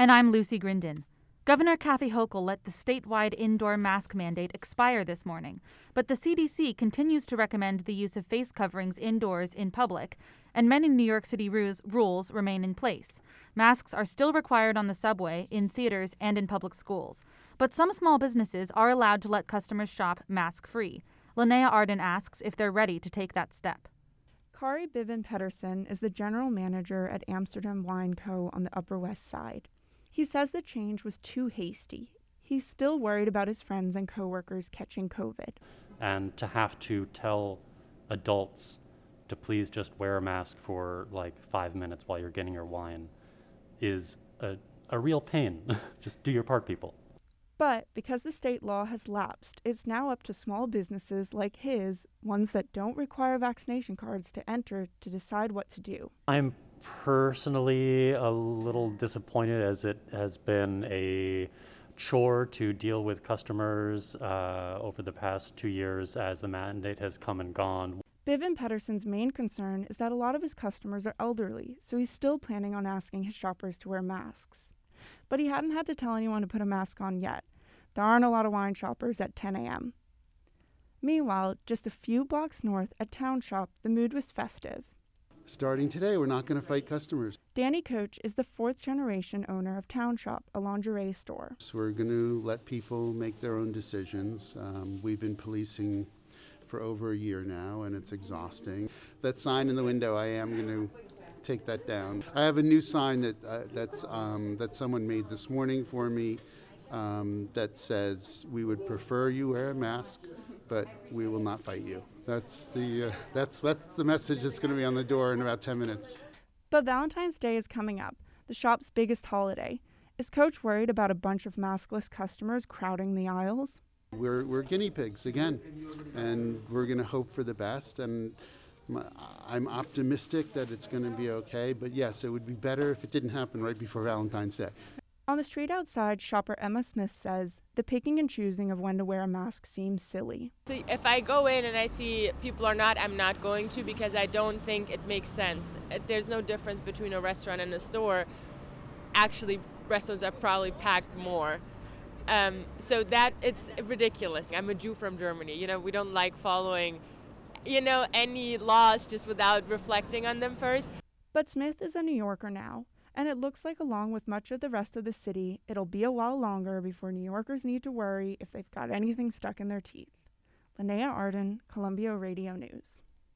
And I'm Lucy Grindon. Governor Kathy Hochul let the statewide indoor mask mandate expire this morning, but the CDC continues to recommend the use of face coverings indoors in public, and many New York City rules, remain in place. Masks are still required on the subway, in theaters, and in public schools, but some small businesses are allowed to let customers shop mask free. Linnea Arden asks if they're ready to take that step. Kari Biven Pedersen is the general manager at Amsterdam Wine Co. on the Upper West Side. He says the change was too hasty. He's still worried about his friends and coworkers catching COVID. And to have to tell adults to please just wear a mask for like five minutes while you're getting your wine is a, a real pain. just do your part, people. But because the state law has lapsed, it's now up to small businesses like his, ones that don't require vaccination cards to enter, to decide what to do. I'm personally a little disappointed as it has been a chore to deal with customers uh, over the past two years as the mandate has come and gone. Bivin Pedersen's main concern is that a lot of his customers are elderly, so he's still planning on asking his shoppers to wear masks. But he hadn't had to tell anyone to put a mask on yet. There aren't a lot of wine shoppers at 10 a.m. Meanwhile, just a few blocks north at Town Shop, the mood was festive. Starting today, we're not going to fight customers. Danny Koch is the fourth generation owner of Town Shop, a lingerie store. So we're going to let people make their own decisions. Um, we've been policing for over a year now, and it's exhausting. That sign in the window, I am going to take that down. I have a new sign that uh, that's um, that someone made this morning for me um, that says, "We would prefer you wear a mask, but we will not fight you." That's the uh, that's that's the message that's going to be on the door in about 10 minutes. But Valentine's Day is coming up, the shop's biggest holiday. Is Koch worried about a bunch of maskless customers crowding the aisles? We're, we're guinea pigs again, and we're going to hope for the best. And I'm optimistic that it's going to be okay. But yes, it would be better if it didn't happen right before Valentine's Day. On the street outside, shopper Emma Smith says the picking and choosing of when to wear a mask seems silly. So if I go in and I see people are not, I'm not going to because I don't think it makes sense. There's no difference between a restaurant and a store. Actually, restaurants are probably packed more. Um, so that it's ridiculous. I'm a Jew from Germany. You know, we don't like following, you know, any laws just without reflecting on them first. But Smith is a New Yorker now and it looks like, along with much of the rest of the city, it'll be a while longer before New Yorkers need to worry if they've got anything stuck in their teeth. Linnea Arden, Columbia Radio News.